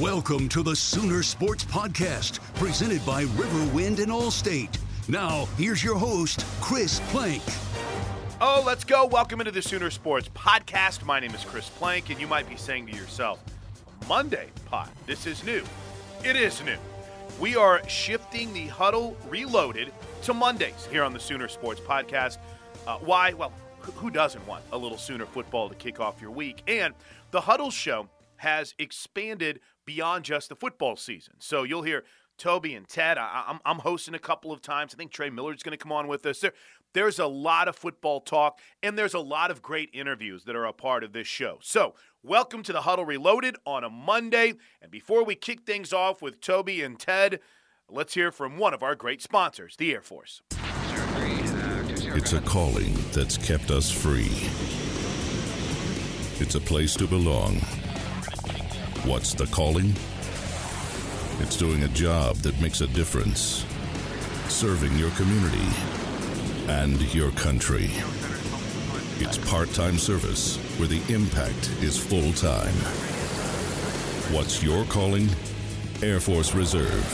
Welcome to the Sooner Sports Podcast, presented by Riverwind and Allstate. Now, here's your host, Chris Plank. Oh, let's go. Welcome into the Sooner Sports Podcast. My name is Chris Plank, and you might be saying to yourself, Monday pod. This is new. It is new. We are shifting the huddle reloaded to Mondays here on the Sooner Sports Podcast. Uh, why? Well, who doesn't want a little Sooner football to kick off your week? And the huddle show has expanded beyond just the football season. So you'll hear Toby and Ted. I, am I'm hosting a couple of times. I think Trey Miller's going to come on with us. There, there's a lot of football talk, and there's a lot of great interviews that are a part of this show. So, welcome to the Huddle Reloaded on a Monday. And before we kick things off with Toby and Ted, let's hear from one of our great sponsors, the Air Force. It's a calling that's kept us free. It's a place to belong. What's the calling? It's doing a job that makes a difference, serving your community and your country. It's part time service where the impact is full time. What's your calling? Air Force Reserve.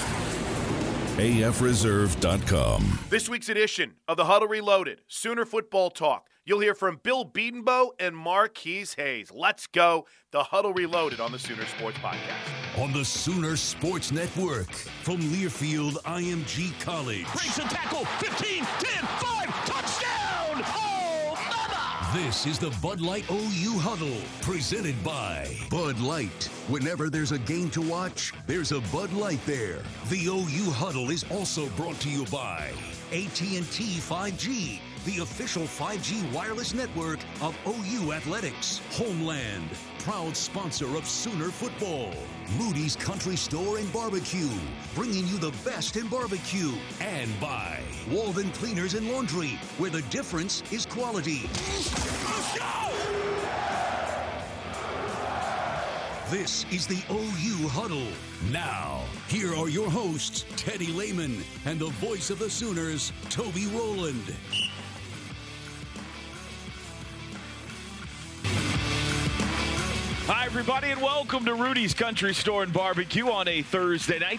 AFReserve.com. This week's edition of the Huddle Reloaded Sooner Football Talk. You'll hear from Bill Bedenbaugh and Marquis Hayes. Let's go. The Huddle Reloaded on the Sooner Sports Podcast. On the Sooner Sports Network from Learfield IMG College. Breaks a tackle. 15, 10, 5, touchdown! Oh, mama! This is the Bud Light OU Huddle, presented by Bud Light. Whenever there's a game to watch, there's a Bud Light there. The OU Huddle is also brought to you by AT&T 5G the official 5G wireless network of OU Athletics. Homeland, proud sponsor of Sooner Football. Rudy's Country Store and Barbecue, bringing you the best in barbecue. And by Walden Cleaners and Laundry, where the difference is quality. Let's go! This is the OU Huddle. Now, here are your hosts, Teddy Lehman and the voice of the Sooners, Toby Rowland. Hi, everybody, and welcome to Rudy's Country Store and Barbecue on a Thursday night.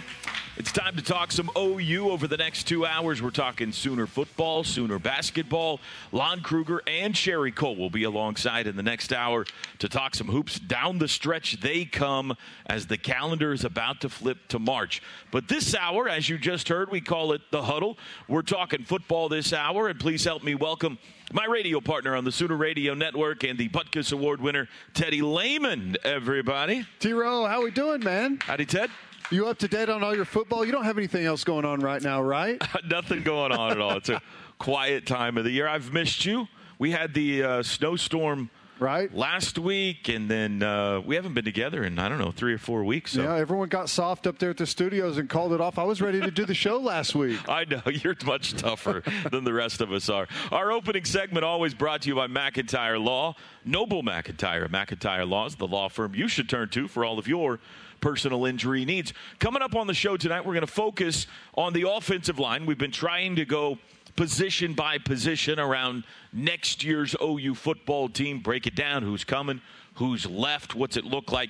It's time to talk some OU over the next two hours. We're talking Sooner football, Sooner basketball. Lon Kruger and Sherri Coale will be alongside in the next hour to talk some hoops. Down the stretch they come as the calendar is about to flip to March. But this hour, as you just heard, we call it the huddle. We're talking football this hour, and please help me welcome my radio partner on the Sooner Radio Network and the Butkus Award winner, Teddy Lehman, everybody. T-Row, how we doing, man? Howdy, Ted. You up to date on all your football? You don't have anything else going on right now, right? Nothing going on at all. It's a quiet time of the year. I've missed you. we had the uh, snowstorm Right. last week, and then uh, we haven't been together in I don't know three or four weeks. So. Yeah, everyone got soft up there at the studios and called it off. I was ready to do the show last week. I know you're much tougher than the rest of us are. Our opening segment always brought to you by McIntyre Law, Noble McIntyre. McIntyre Law is the law firm you should turn to for all of your personal injury needs. Coming up on the show tonight, we're going to focus on the offensive line. We've been trying to go position by position around next year's OU football team, break it down who's coming, who's left, what's it look like.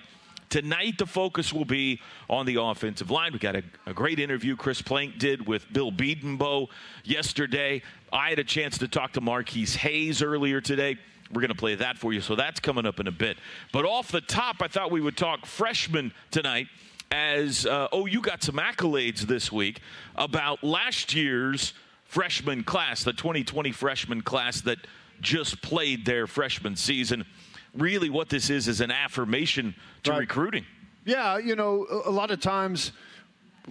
Tonight, the focus will be on the offensive line. We got a, a, great interview Chris Plank did with Bill Bedenbaugh yesterday. I had a chance to talk to Marquis Hayes earlier today. We're going to play that for you, so that's coming up in a bit. But off the top, I thought we would talk freshmen tonight as uh, you got some accolades this week about last year's freshman class, the 2020 freshman class that just played their freshman season. Really, what this is is an affirmation to Right. recruiting. Yeah, you know, a a lot of times,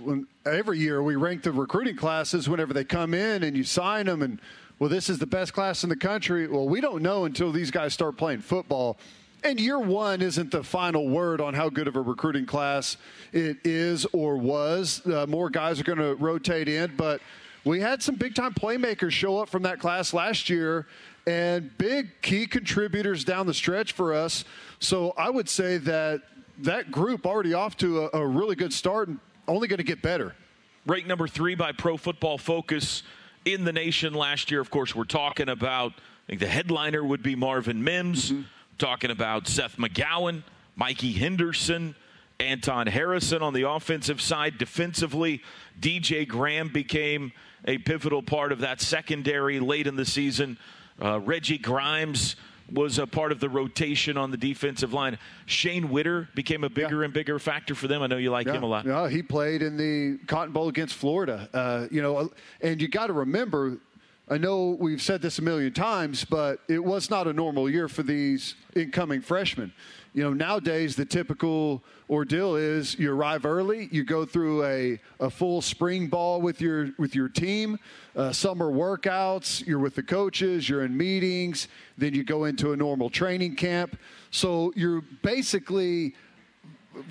when, every year we rank the recruiting classes whenever they come in and you sign them, and well, this is the best class in the country. Well, we don't know until these guys start playing football. And year one isn't the final word on how good of a recruiting class it is or was. Uh, more guys are going to rotate in, but we had some big time playmakers show up from that class last year and big key contributors down the stretch for us. So I would say that that group already off to a, a really good start and only going to get better. ranked number three by Pro Football Focus in the nation last year. Of course, we're talking about, I think the headliner would be Marvin Mims, talking about Seth McGowan, Mikey Henderson, Anton Harrison on the offensive side. Defensively, DJ Graham became a pivotal part of that secondary late in the season. Uh, Reggie Grimes was a part of the rotation on the defensive line. Shane Whitter became a bigger and bigger factor for them. I know you like him a lot. Yeah, he played in the Cotton Bowl against Florida. Uh, you know, and you got to remember. I know we've said this a million times, but it was not a normal year for these incoming freshmen. You know, nowadays the typical ordeal is you arrive early, you go through a, a full spring ball with your with your team, uh, summer workouts, you're with the coaches, you're in meetings, then you go into a normal training camp. So you're basically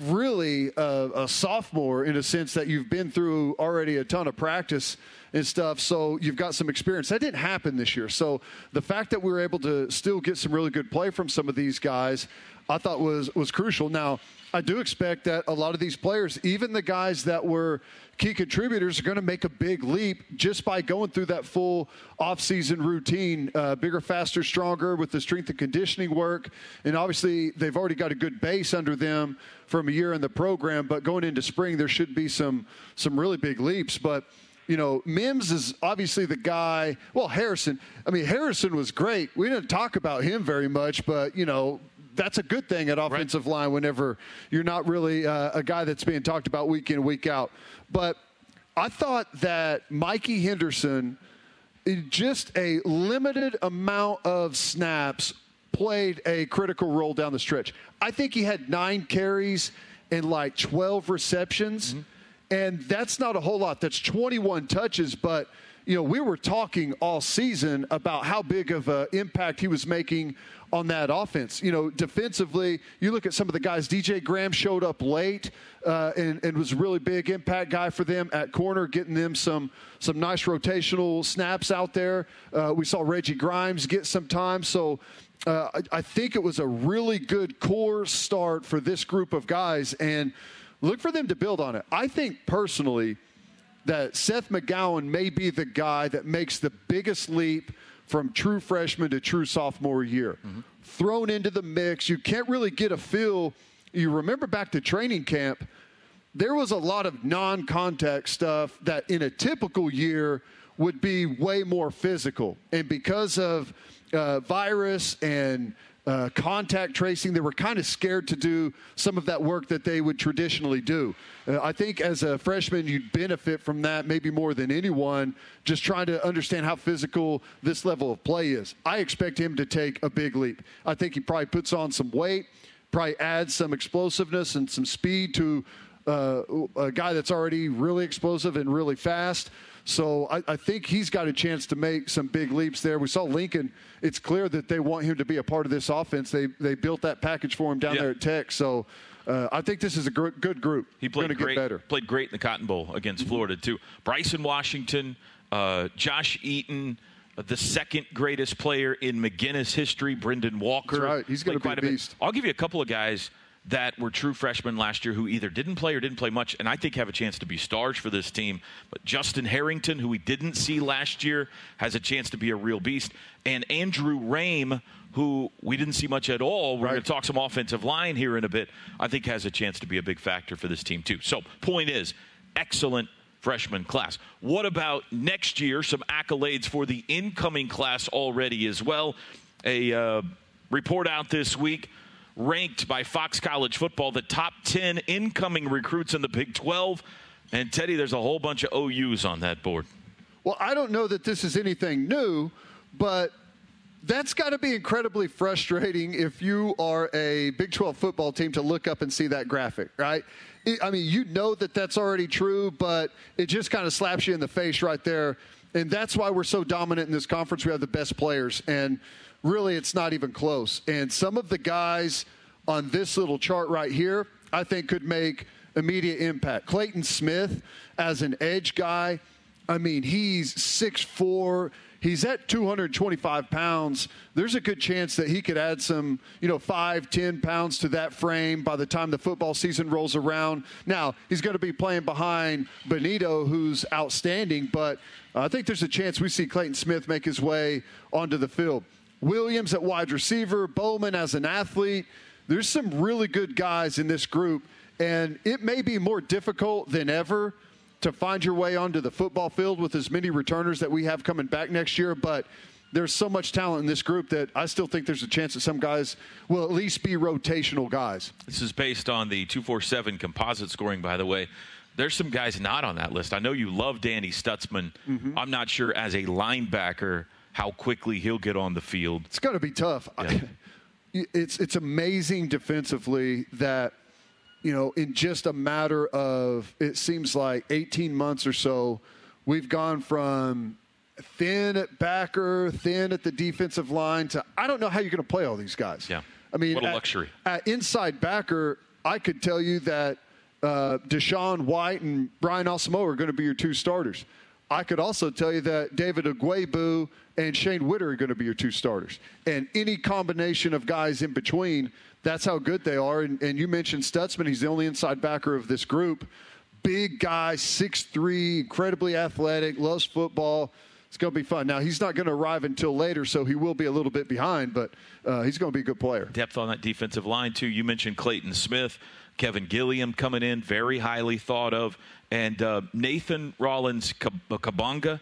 really a, a sophomore in a sense that you've been through already a ton of practice and stuff, so you've got some experience. That didn't happen this year. So the fact that we were able to still get some really good play from some of these guys, I thought was was crucial. Now, I do expect that a lot of these players, even the guys that were key contributors, are going to make a big leap just by going through that full offseason routine, uh, bigger, faster, stronger with the strength and conditioning work. And obviously, they've already got a good base under them from a year in the program. But going into spring, there should be some some really big leaps. But you know, Mims is obviously the guy. Well, Harrison. I mean, Harrison was great. We didn't talk about him very much, but you know, that's a good thing at offensive line whenever you're not really uh, a guy that's being talked about week in week out. But I thought that Mikey Henderson, in just a limited amount of snaps, played a critical role down the stretch. I think he had nine carries and like 12 receptions. And that's not a whole lot. That's 21 touches, but you know, we were talking all season about how big of an impact he was making on that offense. You know, defensively, you look at some of the guys. DJ Graham showed up late uh, and, and was a really big impact guy for them at corner, getting them some some nice rotational snaps out there. Uh, we saw Reggie Grimes get some time, so. Uh, I, I think it was a really good core start for this group of guys, and look for them to build on it. I think personally that Seth McGowan may be the guy that makes the biggest leap from true freshman to true sophomore year. Thrown into the mix, you can't really get a feel. You remember back to training camp, there was a lot of non contact stuff that in a typical year would be way more physical. And because of uh, virus and uh, contact tracing, they were kind of scared to do some of that work that they would traditionally do. Uh, I think as a freshman, you'd benefit from that maybe more than anyone, just trying to understand how physical this level of play is. I expect him to take a big leap. I think he probably puts on some weight, probably adds some explosiveness and some speed to uh, a guy that's already really explosive and really fast. So I, I, think he's got a chance to make some big leaps there. We saw Lincoln. It's clear that they want him to be a part of this offense. They they built that package for him down yeah. there at Tech. So uh, I think this is a gr- good group. He played great. Better. Played great in the Cotton Bowl against mm-hmm. Florida too. Bryson Washington, uh, Josh Eaton uh, the second greatest player in McGuinness history, Brendan Walker. That's right. He's going to be a beast. I'll give you a couple of guys that were true freshmen last year who either didn't play or didn't play much, and I think have a chance to be stars for this team. But Justin Harrington, who we didn't see last year, has a chance to be a real beast. And Andrew Raym, who we didn't see much at all. We're right. going to talk some offensive line here in a bit. I think has a chance to be a big factor for this team, too. So, point is, excellent freshman class. What about next year? Some accolades for the incoming class already as well. A uh, report out this week ranked by Fox College Football the top 10 incoming recruits in the Big 12. And Teddy, there's a whole bunch of OUs on that board. Well, I don't know that this is anything new, but that's got to be incredibly frustrating if you are a Big 12 football team to look up and see that graphic, right? I mean, you know that that's already true, but it just kind of slaps you in the face right there. And that's why we're so dominant in this conference. We have the best players. And really, it's not even close. And some of the guys on this little chart right here, I think could make immediate impact. Clayton Smith, as an edge guy, I mean, he's 6'4 he's at 225 pounds. There's a good chance that he could add some, you know, five, ten pounds to that frame by the time the football season rolls around. Now, he's going to be playing behind Bonitto, who's outstanding, but I think there's a chance we see Clayton Smith make his way onto the field. Williams at wide receiver, Bowman as an athlete. There's some really good guys in this group, and it may be more difficult than ever to find your way onto the football field with as many returners that we have coming back next year, but there's so much talent in this group that I still think there's a chance that some guys will at least be rotational guys. This is based on the 247 composite scoring, by the way. There's some guys not on that list. I know you love Danny Stutsman. Mm-hmm. I'm not sure as a linebacker how quickly he'll get on the field. It's going to be tough. Yeah. it's it's amazing defensively that you know, in just a matter of, it seems like 18 months or so, we've gone from thin at backer, thin at the defensive line to I don't know how you're going to play all these guys. Yeah. I mean, what a at, luxury. At inside backer, I could tell you that uh, DaShaun White and Brian Asamoah are going to be your two starters. I could also tell you that David Ugwoegbu and Shane Whitter are going to be your two starters. And any combination of guys in between – that's how good they are. And, and you mentioned Stutsman, He's the only inside backer of this group. Big guy, 6'3", incredibly athletic, loves football. It's going to be fun. Now, he's not going to arrive until later, so he will be a little bit behind, but uh, he's going to be a good player. Depth on that defensive line, too. You mentioned Clayton Smith, Kelvin Gilliam coming in, very highly thought of, and uh, Nathan Rollins Kabonga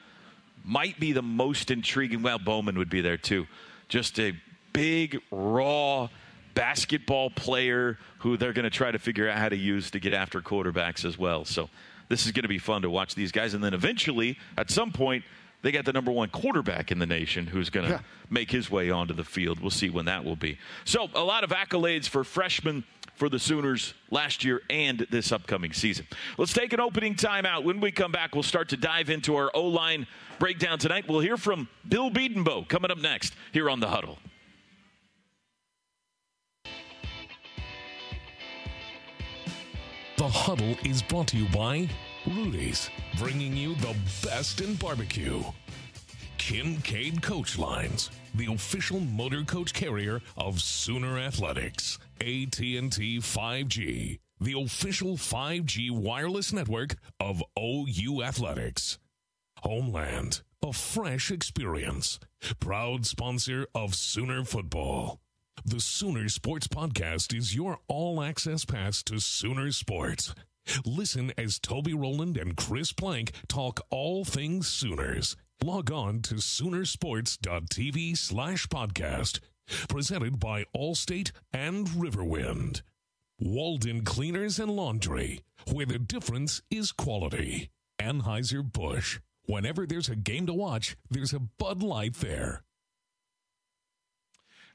might be the most intriguing. Well, Bowman would be there, too. Just a big, raw – basketball player who they're going to try to figure out how to use to get after quarterbacks as well. So this is going to be fun to watch these guys. And then eventually, at some point, they got the number one quarterback in the nation who's going to yeah. make his way onto the field. We'll see when that will be. So, a lot of accolades for freshmen for the Sooners last year and this upcoming season. Let's take an opening timeout. When we come back, we'll start to dive into our O line breakdown tonight. We'll hear from Bill Bedenbaugh coming up next here on The Huddle. The Huddle is brought to you by Rudy's, bringing you the best in barbecue. Kincaid Coach Lines, the official motor coach carrier of Sooner Athletics. AT&T 5G, the official 5G wireless network of OU Athletics. Homeland, a fresh experience. Proud sponsor of Sooner Football. The Sooner Sports Podcast is your all access pass to Sooner Sports. Listen as Toby Rowland and Chris Plank talk all things Sooners. Log on to Soonersports.tv slash podcast. Presented by Allstate and Riverwind. Walden Cleaners and Laundry, where the difference is quality. Anheuser-Busch. Whenever there's a game to watch, there's a Bud Light there.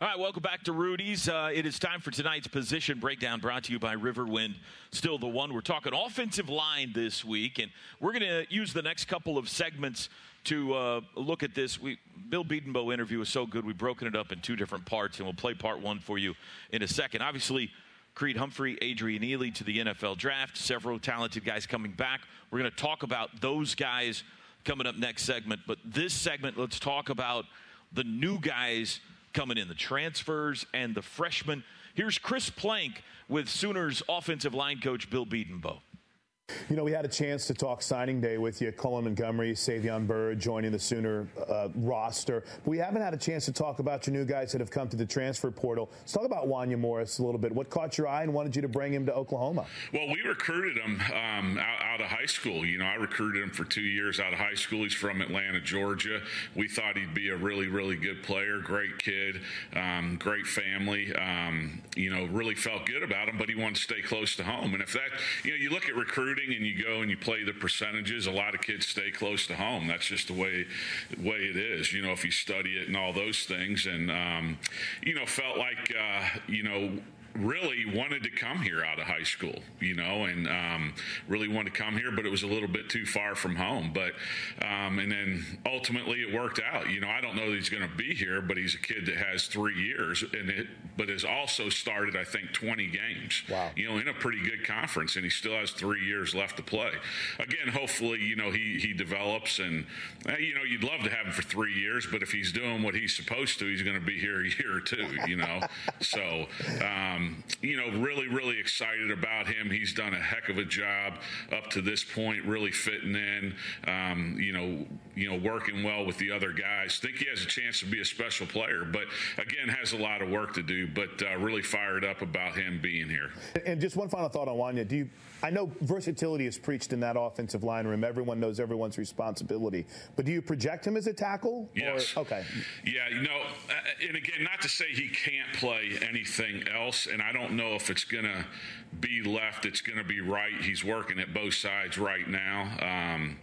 All right, welcome back to Rudy's. Uh, it is time for tonight's position breakdown brought to you by Riverwind. Still the one. We're talking offensive line this week, and we're going to use the next couple of segments to uh, look at this. We, Bill Bedenbaugh interview was so good, we've broken it up in two different parts, and we'll play part one for you in a second. Obviously, Creed Humphrey, Adrian Ealy to the NFL draft, several talented guys coming back. We're going to talk about those guys coming up next segment. But this segment, let's talk about the new guys coming in, the transfers and the freshmen. Here's Chris Plank with Sooners offensive line coach Bill Bedenbaugh. You know, we had a chance to talk signing day with you. Cullen Montgomery, Savion Byrd joining the Sooner uh, roster. But we haven't had a chance to talk about your new guys that have come to the transfer portal. Let's talk about Wanya Morris a little bit. What caught your eye and wanted you to bring him to Oklahoma? Well, we recruited him um, out, out, of high school. You know, I recruited him for two years out of high school. He's from Atlanta, Georgia. We thought he'd be a really, really good player, great kid, um, great family. Um, you know, really felt good about him, but he wanted to stay close to home. And if that, you know, you look at recruiting recruiting and you go and you play the percentages, a lot of kids stay close to home. That's just the way way it is. You know, if you study it and all those things, and um, you know, felt like uh, you know really wanted to come here out of high school, you know, and um, really wanted to come here, but it was a little bit too far from home. But um, and then ultimately it worked out. You know, I don't know that he's going to be here, but he's a kid that has three years, and it but has also started I think 20 games. Wow. You know, in a pretty good conference, and he still has three years left to play. Again, hopefully, you know, he he develops, and uh, you know, you'd love to have him for three years, but if he's doing what he's supposed to, he's going to be here a year or two. You know, so. Um, um, you know, really, really excited about him. He's done a heck of a job up to this point, really fitting in. Um, you know, you know, working well with the other guys. Think he has a chance to be a special player, but again, has a lot of work to do. But uh, really fired up about him being here. And just one final thought on Wanya. Do you? I know versatility is preached in that offensive line room. Everyone knows everyone's responsibility. But do you project him as a tackle? Yes. Or, okay. Yeah. You know, uh, and again, not to say he can't play anything else, and I don't know if it's going to be left. It's going to be right. He's working at both sides right now. Um,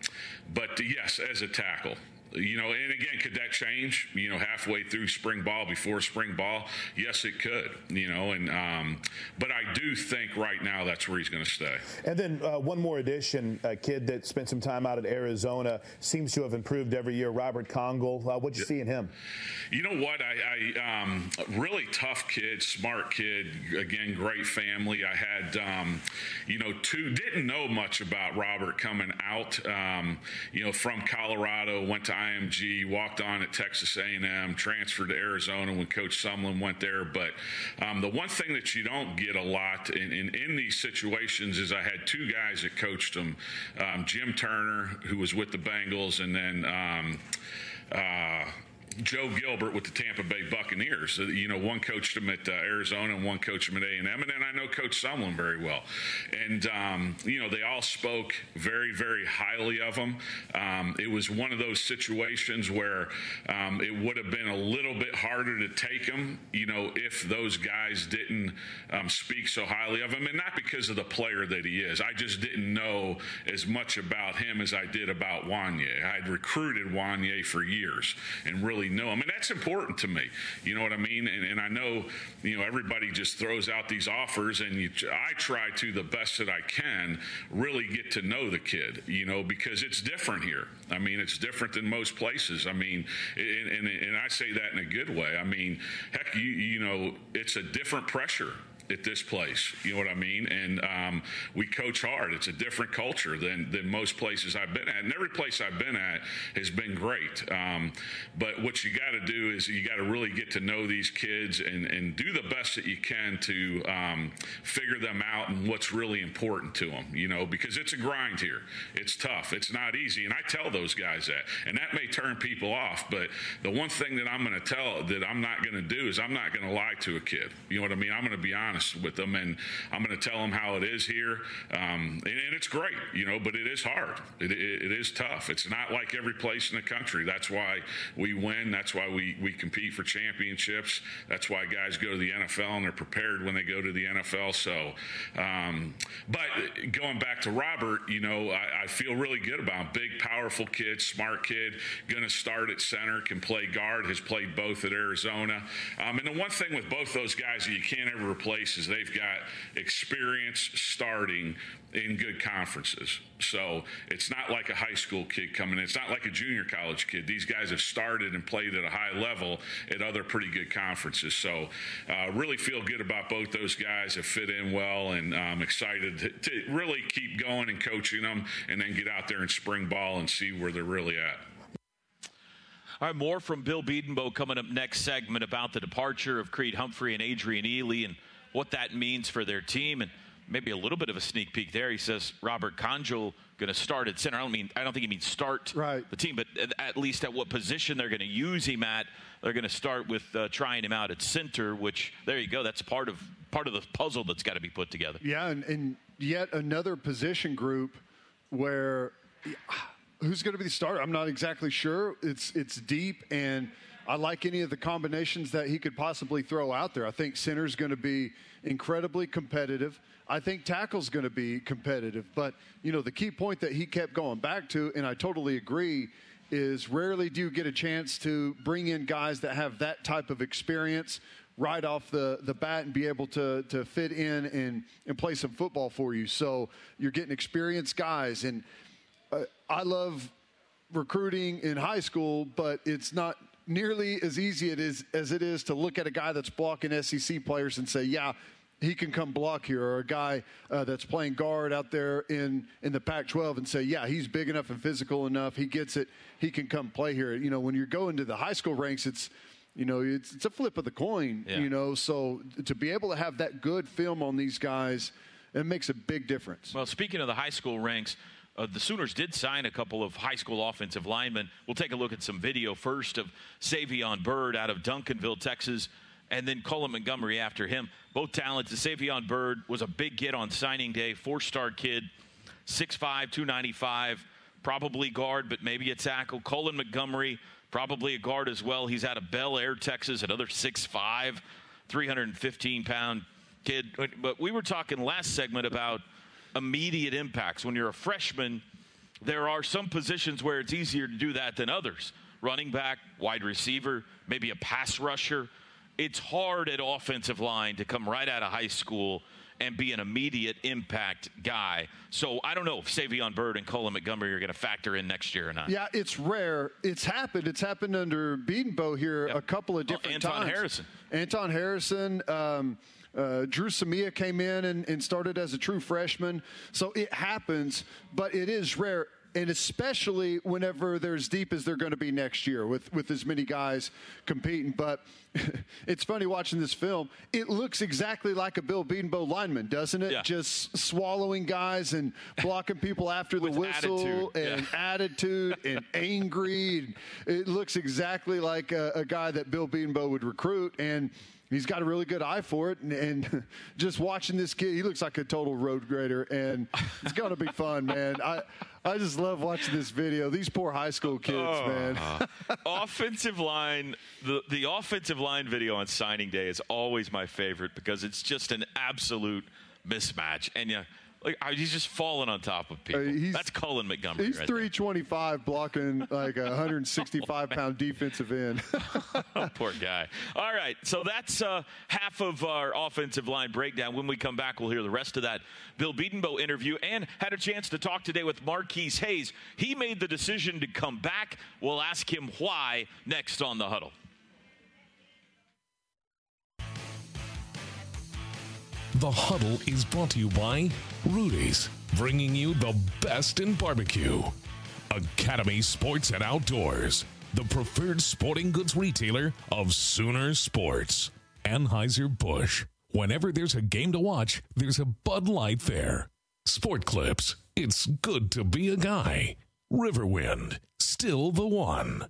but yes, as a tackle, you know, and again, could that change? You know, halfway through spring ball, before spring ball, yes, it could. You know, and um, but I do think right now that's where he's going to stay. And then uh, one more addition: a kid that spent some time out at Arizona seems to have improved every year. Robert Congel, uh, what'd you see in him? You know what? I, I um, really tough kid, smart kid. Again, great family. I had, um, you know, two didn't know much about Robert coming out. Um, you know, from Colorado, went to IMG, walked on at Texas A&M, transferred to Arizona when Coach Sumlin went there. But um, the one thing that you don't get a lot in, in, in, these situations is I had two guys that coached them, um, Jim Turner, who was with the Bengals, and then. Um, uh, Joe Gilbert with the Tampa Bay Buccaneers. You know, one coached him at uh, Arizona and one coached him at A&M, and then I know Coach Sumlin very well. And, um, you know, they all spoke very, very highly of him. Um, it was one of those situations where um, it would have been a little bit harder to take him, you know, if those guys didn't um, speak so highly of him, and not because of the player that he is. I just didn't know as much about him as I did about Wanya. I'd recruited Wanya for years and really know him. And that's important to me. You know what I mean? And, and I know, you know, everybody just throws out these offers, and you, I try to, the best that I can, really get to know the kid, you know, because it's different here. I mean, it's different than most places. I mean, and, and, and I say that in a good way. I mean, heck, you, you know, it's a different pressure at this place. You know what I mean? And um, we coach hard. It's a different culture than than most places I've been at, and every place I've been at has been great. Um, but what you got to do is you got to really get to know these kids and and do the best that you can to um, figure them out and what's really important to them. You know, because it's a grind here. It's tough. It's not easy, and I tell those guys that, and that may turn people off. But the one thing that I'm going to tell that I'm not going to do is I'm not going to lie to a kid. You know what I mean? I'm going to be honest honest with them, and I'm going to tell them how it is here. Um, and, and, it's great, you know, but it is hard. It, it, it is tough. It's not like every place in the country. That's why we win. That's why we, we compete for championships. That's why guys go to the NFL and they're prepared when they go to the NFL. So, um, but going back to Robert, you know, I, I feel really good about him. Big, powerful kid, smart kid, going to start at center, can play guard, has played both at Arizona. Um, and the one thing with both those guys that you can't ever replace they've got experience starting in good conferences. So it's not like a high school kid coming in. It's not like a junior college kid. These guys have started and played at a high level at other pretty good conferences. So uh, really feel good about both those guys. Have fit in well, and I'm excited to, to really keep going and coaching them, and then get out there in spring ball and see where they're really at. All right, more from Bill Bedenbaugh coming up next segment about the departure of Creed Humphrey and Adrian Ealy and what that means for their team and maybe a little bit of a sneak peek there. He says Robert Congel going to start at center. I don't mean I don't think he means start right. the team, but at least at what position they're going to use him at. They're going to start with uh, trying him out at center, which there you go. That's part of part of the puzzle that's got to be put together. Yeah, and, and yet another position group where who's going to be the starter? I'm not exactly sure. It's it's deep, and I like any of the combinations that he could possibly throw out there. I think center's going to be incredibly competitive. I think tackle's going to be competitive. But you know, the key point that he kept going back to, and I totally agree, is rarely do you get a chance to bring in guys that have that type of experience right off the, the bat and be able to, to fit in and, and play some football for you. So you're getting experienced guys. And uh, I love recruiting in high school, but it's not nearly as easy it is, as it is to look at a guy that's blocking SEC players and say, yeah, he can come block here, or a guy uh, that's playing guard out there in, in the Pac 12 and say, yeah, he's big enough and physical enough. He gets it. He can come play here. You know, when you're going to the high school ranks, it's, you know, it's, it's a flip of the coin, yeah. you know. So to be able to have that good film on these guys, it makes a big difference. Well, speaking of the high school ranks, uh, the Sooners did sign a couple of high school offensive linemen. We'll take a look at some video first of Savion Byrd out of Duncanville, Texas, and then Cullen Montgomery after him. Both talented. Savion Byrd was a big get on signing day, four star kid, 6'5, 295, probably guard, but maybe a tackle. Cullen Montgomery, probably a guard as well. He's out of Bel Air, Texas, another 6'5, 315 pound kid. But we were talking last segment about immediate impacts. When you're a freshman, there are some positions where it's easier to do that than others. Running back, wide receiver, maybe a pass rusher. It's hard at offensive line to come right out of high school and be an immediate impact guy. So I don't know if Savion Byrd and Cullen Montgomery are going to factor in next year or not. Yeah, it's rare. It's happened. It's happened under Bedenbaugh here yep. a couple of different oh, Anton times. Harrison. Anton Harrison. Um, uh, Dru Samia came in and, and started as a true freshman. So it happens, but it is rare and especially whenever they're as deep as they're going to be next year with, with as many guys competing. But it's funny watching this film. It looks exactly like a Bill Bedenbaugh lineman, doesn't it? Yeah. Just swallowing guys and blocking people after the whistle attitude. and yeah. attitude and angry. It looks exactly like a, a guy that Bill Bedenbaugh would recruit. And He's got a really good eye for it, and, and, just watching this kid, he looks like a total road grader, and it's going to be fun, man. I I just love watching this video. These poor high school kids, oh. man. offensive line, the the offensive line video on signing day is always my favorite because it's just an absolute mismatch, and yeah like he's just falling on top of people. Uh, That's Cullen Montgomery. He's right 325 blocking like a 165 pound defensive end. Poor guy. All right, so that's uh, half of our offensive line breakdown. When we come back, we'll hear the rest of that Bill Bedenbaugh interview and had a chance to talk today with Marquis Hayes. He made the decision to come back. We'll ask him why next on the huddle. The Huddle is brought to you by Rudy's, bringing you the best in barbecue. Academy Sports and Outdoors, the preferred sporting goods retailer of Sooner Sports. Anheuser-Busch. Whenever there's a game to watch, there's a Bud Light there. Sport Clips. It's good to be a guy. Riverwind. Still the one.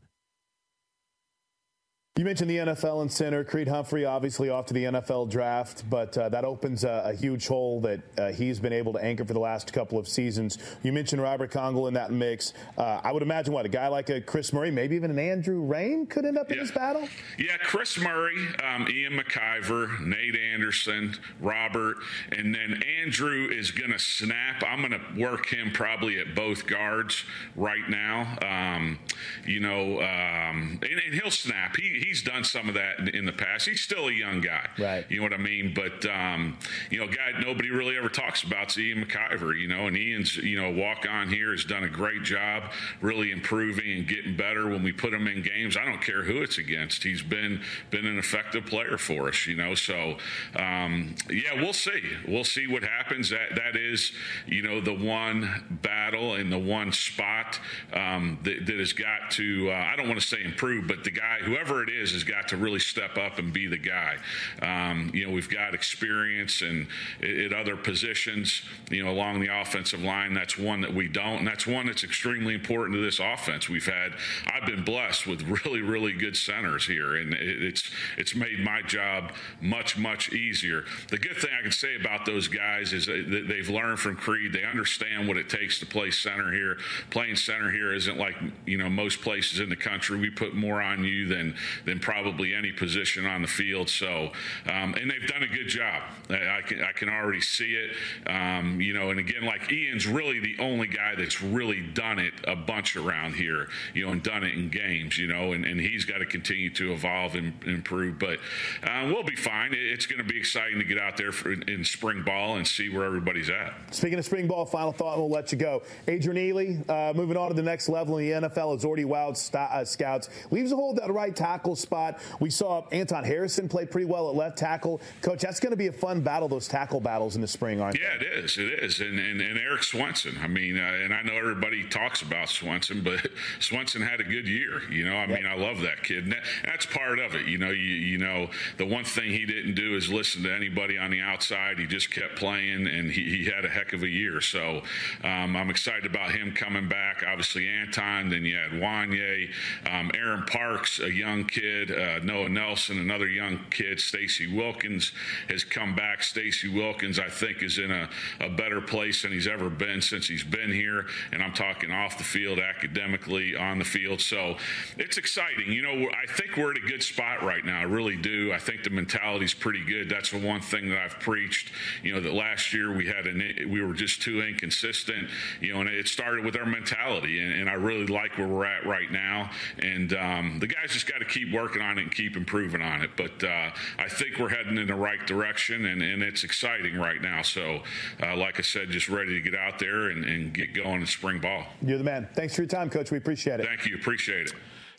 You mentioned the NFL and center. Creed Humphrey, obviously off to the NFL draft, but uh, that opens a, a, huge hole that uh, he's been able to anchor for the last couple of seasons. You mentioned Robert Congel in that mix. Uh, I would imagine what a guy like a Chris Murray, maybe even an Andrew Raym, could end up yeah. in this battle. Yeah, Chris Murray, um, Ian McIver, Nate Anderson, Robert, and then Andrew is going to snap. I'm going to work him probably at both guards right now. Um, you know, um, and, and, he'll snap. He, he's done some of that in, in, the past. He's still a young guy. Right. You know what I mean? But, um, you know, guy nobody really ever talks about is Ian McIver, you know, and Ian's, you know, walk on here has done a great job really improving and getting better when we put him in games. I don't care who it's against. He's been, been an effective player for us, you know, so, um, yeah, we'll see. We'll see what happens. That, that is, you know, the one battle and the one spot um, that, that, has got to, uh, I don't want to say improve, but the guy, whoever it is, has got to really step up and be the guy. Um, you know, we've got experience and at other positions, you know, along the offensive line. That's one that we don't, and that's one that's extremely important to this offense. We've had, I've been blessed with really, really good centers here, and it's it's made my job much, much easier. The good thing I can say about those guys is that they've learned from Creed. They understand what it takes to play center here. Playing center here isn't like you know most places in the country. We put more on you than than probably any position on the field. So, um, and they've done a good job. I can I can already see it. Um, you know, and again, like Ian's really the only guy that's really done it a bunch around here. You know, and done it in games. You know, and, and he's got to continue to evolve and improve. But uh, we'll be fine. It's going to be exciting to get out there for, in spring ball and see where everybody's at. Speaking of spring ball, final thought, we'll let you go. Adrian Ealy, uh, moving on to the next level in the NFL, has already wowed st- uh, scouts. Leaves a hole at right tackle spot. We saw Anton Harrison play pretty well at left tackle. Coach, that's going to be a fun battle, those tackle battles in the spring, aren't yeah, they? Yeah, it is. It is. And, and, and Erik Swenson. I mean, uh, and I know everybody talks about Swenson, but Swenson had a good year. You know, I yep. mean, I love that kid. That, that's part of it. You know, you, you know, the one thing he didn't do is listen to anybody on the outside. He just kept playing, and he, he had a heck of a year. So um, I'm excited about him coming back. Obviously, Anton. Then you had Wanya, um, Aaron Parks, a young kid, uh, Noah Nelson, another young kid. Stacy Wilkins has come back. Stacy Wilkins, I think, is in a, a better place than he's ever been since he's been here. And I'm talking off the field, academically, on the field. So it's exciting. You know, I think we're at a good spot right now. I really do. I think the mentality's pretty good. That's the one thing that I've preached. You know, that last year we had an, we were just too inconsistent. You know, and it started with our mentality, and, and I really like where we're at right now. And um, the guys just got to keep working on it and keep improving on it. But uh, I think we're heading in the right direction, and, and it's exciting right now. So, uh, like I said, just ready to get out there and, and get going in spring ball. You're the man. Thanks for your time, Coach. We appreciate it. Thank you. Appreciate it.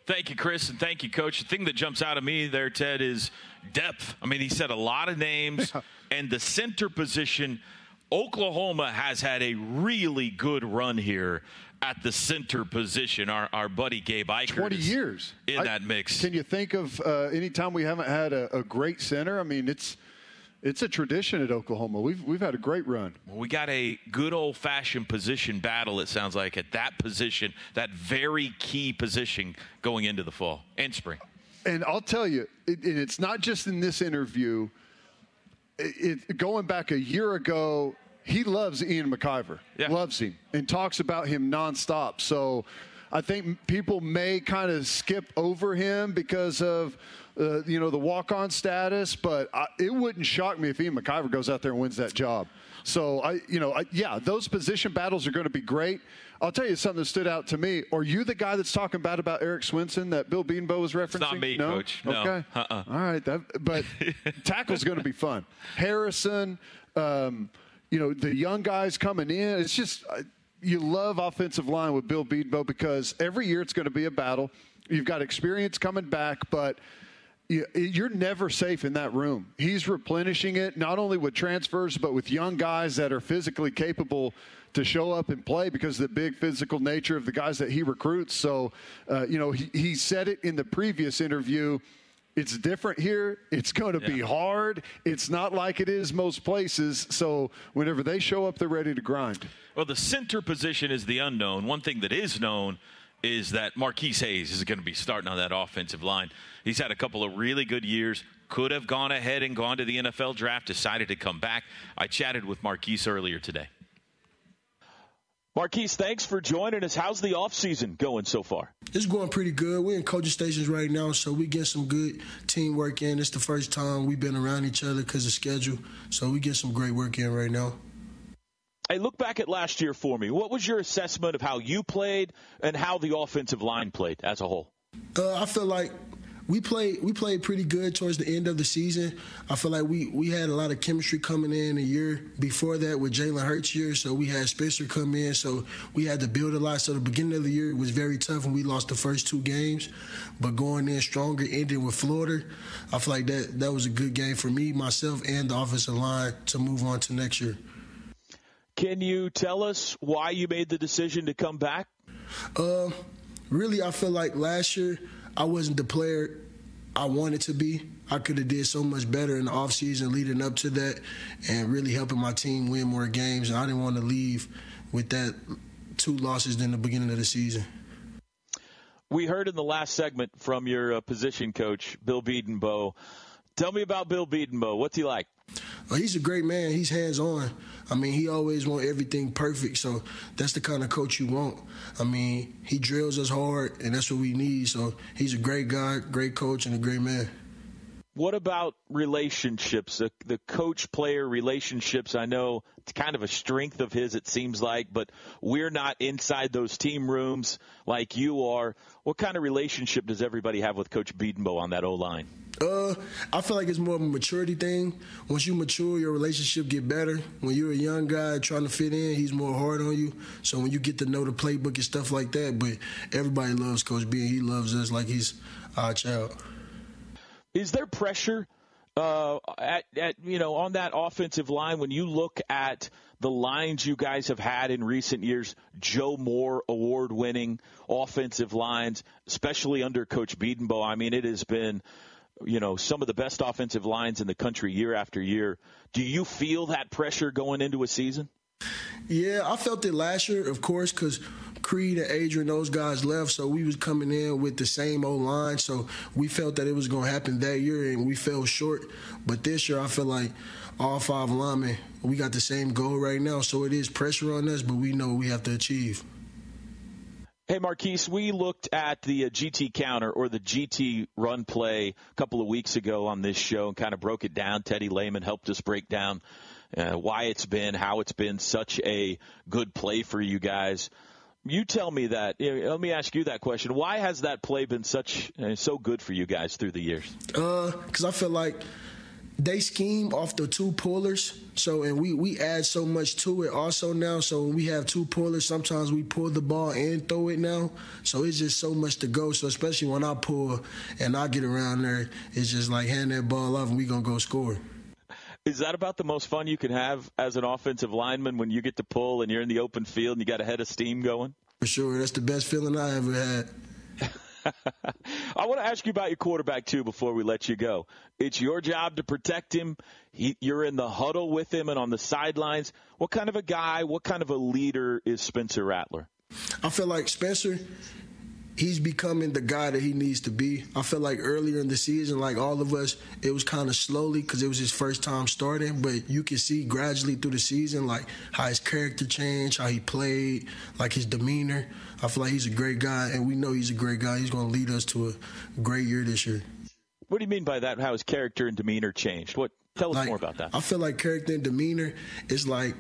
Thank you, Chris, and thank you, Coach. The thing that jumps out of me there, Ted, is depth. I mean, he said a lot of names, and the center position. Oklahoma has had a really good run here at the center position. Our, our buddy Gabe Ikard. 20 years. In I, that mix. Can you think of uh, any time we haven't had a, a great center? I mean, it's – it's a tradition at Oklahoma. We've we've had a great run. Well, we got a good old fashioned position battle. It sounds like at that position, that very key position going into the fall and spring. And I'll tell you, it, and it's not just in this interview. It, it, going back a year ago, he loves Ian McIver. Yeah. Loves him and talks about him nonstop. So I think people may kind of skip over him because of uh, you know, the walk-on status, but I, it wouldn't shock me if Ian McIver goes out there and wins that job. So I, you know, I, yeah, those position battles are going to be great. I'll tell you something that stood out to me. Are you the guy that's talking bad about Erik Swenson that Bill Bedenbaugh was referencing? It's not me, no? Coach. No. Okay. Uh-uh. All right. That, but tackle's going to be fun. Harrison, um, you know, the young guys coming in. It's just you love offensive line with Bill Bedenbaugh because every year it's going to be a battle. You've got experience coming back, but – you're never safe in that room. He's replenishing it not only with transfers, but with young guys that are physically capable to show up and play because of the big physical nature of the guys that he recruits. So, uh, you know, he, he said it in the previous interview. It's different here. It's going to yeah. be hard. It's not like it is most places. So, whenever they show up, they're ready to grind. Well, the center position is the unknown. One thing that is known is that Marquis Hayes is going to be starting on that offensive line. He's had a couple of really good years. Could have gone ahead and gone to the NFL draft, decided to come back. I chatted with Marquis earlier today. Marquis, thanks for joining us. How's the offseason going so far? It's going pretty good. We're in coaching stations right now, so we get some good teamwork in. It's the first time we've been around each other because of schedule, so we get some great work in right now. Hey, look back at last year for me. What was your assessment of how you played and how the offensive line played as a whole? Uh, I feel like we played we played pretty good towards the end of the season. I feel like we we had a lot of chemistry coming in a year before that with Jalen Hurts here. So we had Spencer come in, so we had to build a lot. So the beginning of the year was very tough when we lost the first two games, but going in stronger, ending with Florida, I feel like that that was a good game for me, myself, and the offensive line to move on to next year. Can you tell us why you made the decision to come back? Uh, really, I feel like last year I wasn't the player I wanted to be. I could have did so much better in the offseason leading up to that and really helping my team win more games. And I didn't want to leave with that two losses in the beginning of the season. We heard in the last segment from your uh, position coach, Bill Bedenbaugh. Tell me about Bill Bedenbaugh. What's he like? Well, he's a great man. He's hands on. I mean, he always want everything perfect. So that's the kind of coach you want. I mean, he drills us hard, and that's what we need. So he's a great guy, great coach, and a great man. What about relationships? The, the coach player relationships, I know it's kind of a strength of his, it seems like, but we're not inside those team rooms like you are. What kind of relationship does everybody have with Coach Bedenbaugh on that O line? Uh, I feel like it's more of a maturity thing. Once you mature, your relationship get better. When you're a young guy trying to fit in, he's more hard on you. So when you get to know the playbook and stuff like that, but everybody loves Coach B, he loves us like he's our child. Is there pressure uh, at, at you know on that offensive line when you look at the lines you guys have had in recent years? Joe Moore award-winning offensive lines, especially under Coach Bedenbaugh. I mean, it has been you know some of the best offensive lines in the country year after year. Do you feel that pressure going into a season? Yeah, I felt it last year, of course, because Creed and Adrian, those guys left, so we was coming in with the same old line. So we felt that it was to happen that year, and we fell short. But this year, I feel like all five linemen, we got the same goal right now. So it is pressure on us, but we know we have to achieve. Hey, Marquis, we looked at the uh, GT counter or the GT run play a couple of weeks ago on this show and kind of broke it down. Teddy Lehman helped us break down uh, why it's been, how it's been such a good play for you guys. You tell me that. Let me ask you that question. Why has that play been such uh, so good for you guys through the years? Uh, because I feel like they scheme off the two pullers. So and we we add so much to it also now. So when we have two pullers, sometimes we pull the ball and throw it now. So it's just so much to go. So especially when I pull and I get around there, it's just like hand that ball off and we gonna go score. Is that about the most fun you can have as an offensive lineman when you get to pull and you're in the open field and you got a head of steam going? For sure. That's the best feeling I ever had. I want to ask you about your quarterback too before we let you go. It's your job to protect him. He, you're in the huddle with him and on the sidelines. What kind of a guy, what kind of a leader is Spencer Rattler? I feel like Spencer he's becoming the guy that he needs to be. I feel like earlier in the season, like all of us, it was kind of slowly because it was his first time starting. But you can see gradually through the season, like how his character changed, how he played, like his demeanor. I feel like he's a great guy, and we know he's a great guy. He's going to lead us to a great year this year. What do you mean by that? How his character and demeanor changed? What? Tell us like, more about that. I feel like character and demeanor is like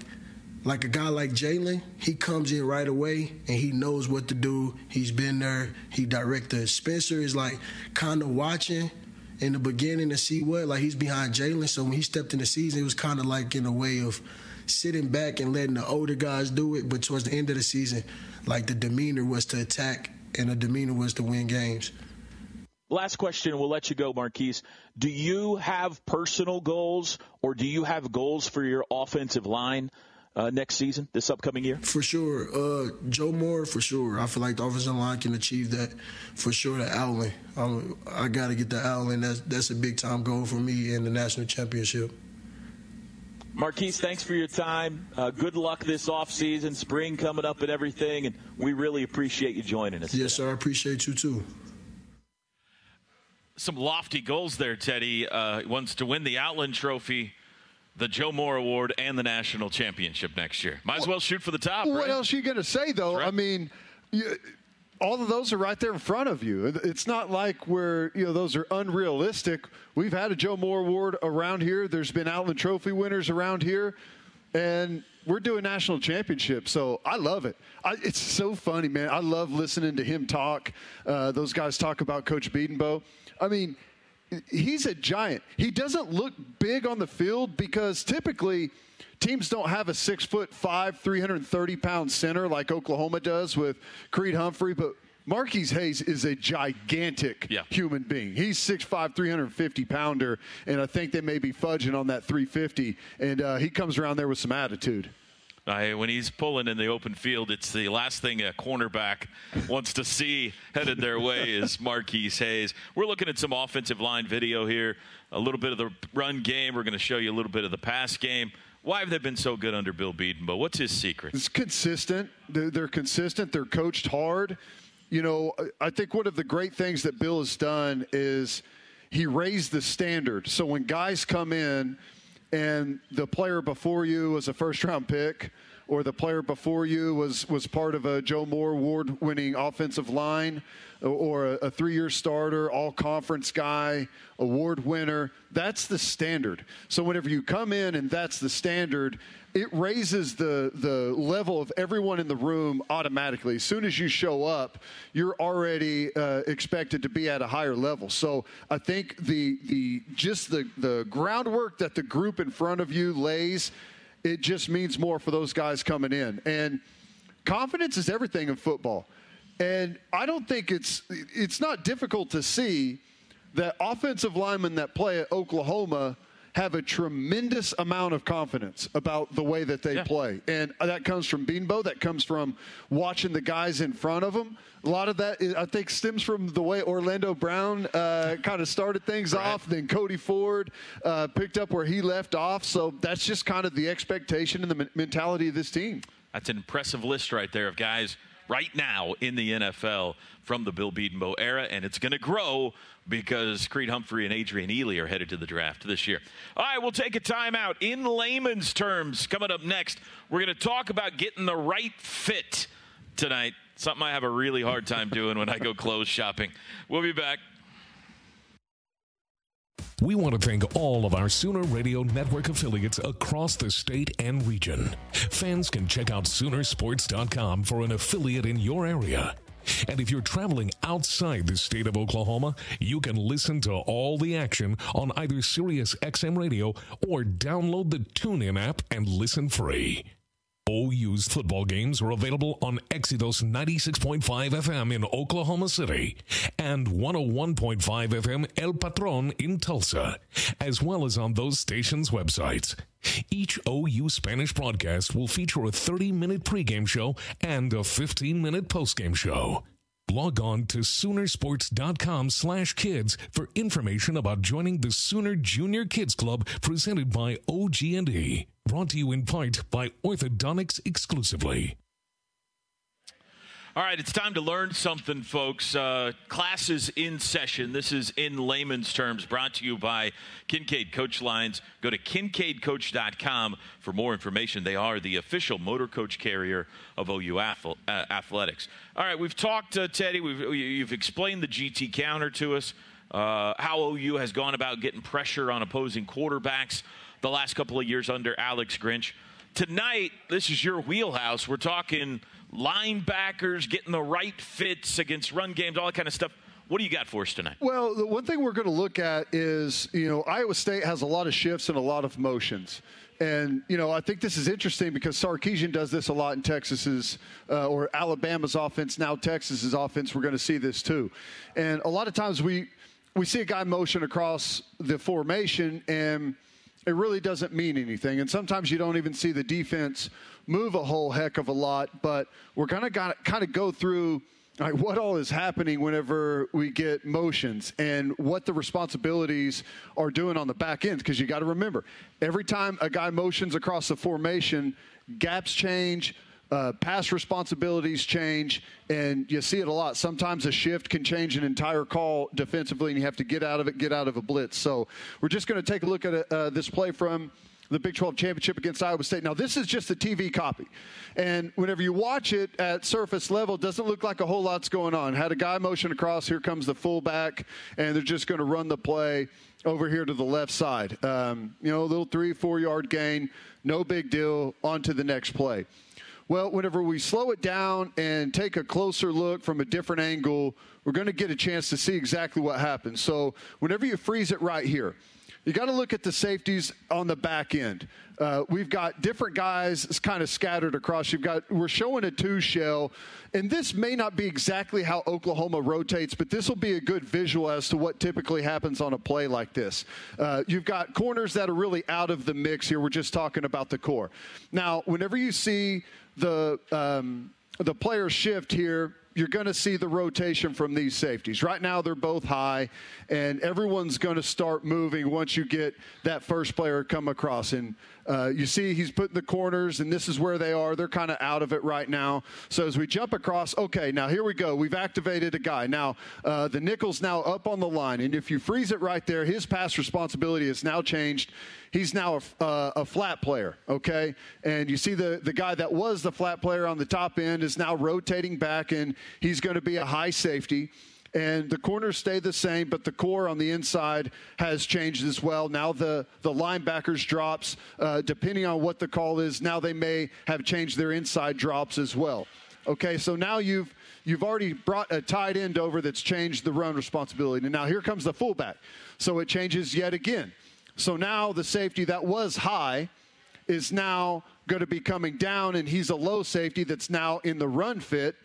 like a guy like Jalen, he comes in right away and he knows what to do. He's been there. He directed. Spencer is like kind of watching in the beginning to see what like he's behind Jalen. So when he stepped in the season, it was kind of like in a way of sitting back and letting the older guys do it. But towards the end of the season, like the demeanor was to attack and the demeanor was to win games. Last question, we'll let you go, Marquis. Do you have personal goals or do you have goals for your offensive line? Uh, next season, this upcoming year? For sure. Uh, Joe Moore, for sure. I feel like the offensive line can achieve that for sure. The Outland. I'm, I got to get the Outland. That's, that's a big time goal for me in the national championship. Marquis, thanks for your time. Uh, good luck this offseason, spring coming up, and everything. And we really appreciate you joining us. Yes, today. sir. I appreciate you too. Some lofty goals there, Teddy. Uh, wants to win the Outland Trophy the Joe Moore Award and the national championship next year. Might as well shoot for the top. What right? else are you going to say, though? Right. I mean, you, all of those are right there in front of you. It's not like we're, you know, those are unrealistic. We've had a Joe Moore Award around here. There's been Outland Trophy winners around here. And we're doing national championship, so I love it. I, it's so funny, man. I love listening to him talk. Uh, those guys talk about Coach Bedenbaugh. I mean, he's a giant. He doesn't look big on the field because typically teams don't have a six foot five, 330 pound center like Oklahoma does with Creed Humphrey, but Marquis Hayes is a gigantic yeah. human being. He's 6'5", 350 pounder, and I think they may be fudging on that 350, and uh, he comes around there with some attitude. Uh, when he's pulling in the open field, it's the last thing a cornerback wants to see headed their way is Marquis Hayes. We're looking at some offensive line video here, a little bit of the run game. We're going to show you a little bit of the pass game. Why have they been so good under Bill Bedenbaugh? What's his secret? It's consistent. They're consistent. They're coached hard. You know, I think one of the great things that Bill has done is he raised the standard. So when guys come in – and the player before you was a first round pick or the player before you was was part of a Joe Moore award winning offensive line or a, a three year starter, all conference guy, award winner. That's the standard. So whenever you come in and that's the standard, it raises the the level of everyone in the room automatically. As soon as you show up, you're already uh, expected to be at a higher level. So I think the the just the the groundwork that the group in front of you lays, it just means more for those guys coming in. And confidence is everything in football. And I don't think it's it's not difficult to see that offensive linemen that play at Oklahoma have a tremendous amount of confidence about the way that they yeah. play. And that comes from Bedenbaugh, That comes from watching the guys in front of them. A lot of that, I think, stems from the way Orlando Brown uh, kind of started things right. off. Then Cody Ford uh, picked up where he left off. So that's just kind of the expectation and the mentality of this team. That's an impressive list right there of guys right now in the NFL from the Bill Bedenbaugh era, and it's going to grow because Creed Humphrey and Adrian Ealy are headed to the draft this year. All right, we'll take a timeout. In layman's terms, coming up next, we're going to talk about getting the right fit tonight. Something I have a really hard time doing when I go clothes shopping. We'll be back. We want to thank all of our Sooner Radio Network affiliates across the state and region. Fans can check out Soonersports.com for an affiliate in your area. And if you're traveling outside the state of Oklahoma, you can listen to all the action on either Sirius XM Radio or download the TuneIn app and listen free. OU's football games are available on Exodus 96.5 FM in Oklahoma City and 101.5 FM El Patron in Tulsa, as well as on those stations' websites. Each OU Spanish broadcast will feature a 30 minute pregame show and a 15 minute postgame show. Log on to Soonersports.com slash kids for information about joining the Sooner Junior Kids Club presented by OG&E. Brought to you in part by Orthodontics exclusively. All right, it's time to learn something, folks. Uh, classes in session. This is in layman's terms, brought to you by Kincaid Coach Lines. Go to kincaidcoach.com for more information. They are the official motor coach carrier of OU uh, athletics. All right, we've talked, uh, Teddy. We've, you've explained the GT counter to us, uh, how OU has gone about getting pressure on opposing quarterbacks the last couple of years under Alex Grinch. Tonight, this is your wheelhouse. We're talking linebackers, getting the right fits against run games, all that kind of stuff. What do you got for us tonight? Well, the one thing we're going to look at is, you know, Iowa State has a lot of shifts and a lot of motions. And, you know, I think this is interesting because Sarkisian does this a lot in Texas's uh, or Alabama's offense, now Texas's offense. We're going to see this too. And a lot of times we, we see a guy motion across the formation and it really doesn't mean anything. And sometimes you don't even see the defense move a whole heck of a lot, but we're going to kind of go through right, what all is happening whenever we get motions and what the responsibilities are doing on the back end. Because you got to remember, every time a guy motions across the formation, gaps change, uh, pass responsibilities change, and you see it a lot. Sometimes a shift can change an entire call defensively, and you have to get out of it, get out of a blitz. So we're just going to take a look at uh, this play from the Big 12 championship against Iowa State. Now, this is just a TV copy. And whenever you watch it at surface level, doesn't look like a whole lot's going on. Had a guy motion across, here comes the fullback, and they're just going to run the play over here to the left side. Um, you know, a little three, four yard gain, no big deal, on to the next play. Well, whenever we slow it down and take a closer look from a different angle, we're going to get a chance to see exactly what happens. So, whenever you freeze it right here, you got to look at the safeties on the back end. Uh, we've got different guys kind of scattered across. You've got we're showing a two shell, and this may not be exactly how Oklahoma rotates, but this will be a good visual as to what typically happens on a play like this. Uh, you've got corners that are really out of the mix here. We're just talking about the core. Now, whenever you see the um, the player shift here, you're going to see the rotation from these safeties. Right now, they're both high, and everyone's going to start moving once you get that first player come across. And uh, you see he's putting the corners, and this is where they are. They're kind of out of it right now. So as we jump across, okay, now here we go. We've activated a guy. Now uh, the nickel's now up on the line, and if you freeze it right there, his pass responsibility has now changed. He's now a, uh, a flat player, okay? And you see the, the guy that was the flat player on the top end is now rotating back, and he's going to be a high safety and the corners stay the same, but the core on the inside has changed as well. Now the the linebackers drops, uh, depending on what the call is. Now they may have changed their inside drops as well. Okay, so now you've you've already brought a tight end over that's changed the run responsibility. And now here comes the fullback, so it changes yet again. So now the safety that was high is now going to be coming down, and he's a low safety that's now in the run fit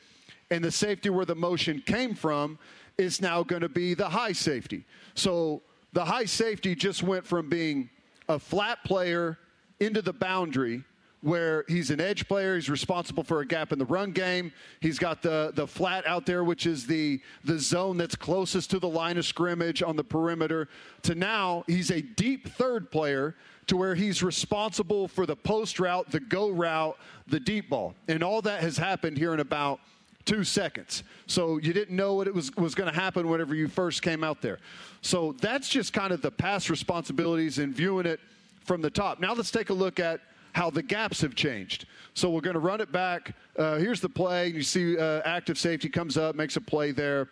and the safety where the motion came from is now going to be the high safety. So the high safety just went from being a flat player into the boundary where he's an edge player. He's responsible for a gap in the run game. He's got the, the flat out there, which is the, the zone that's closest to the line of scrimmage on the perimeter, to now he's a deep third player to where he's responsible for the post route, the go route, the deep ball. And all that has happened here in about – two seconds. So you didn't know what it was, was going to happen whenever you first came out there. So that's just kind of the past responsibilities and viewing it from the top. Now let's take a look at how the gaps have changed. So we're going to run it back. Uh, here's the play. You see uh, active safety comes up, makes a play there.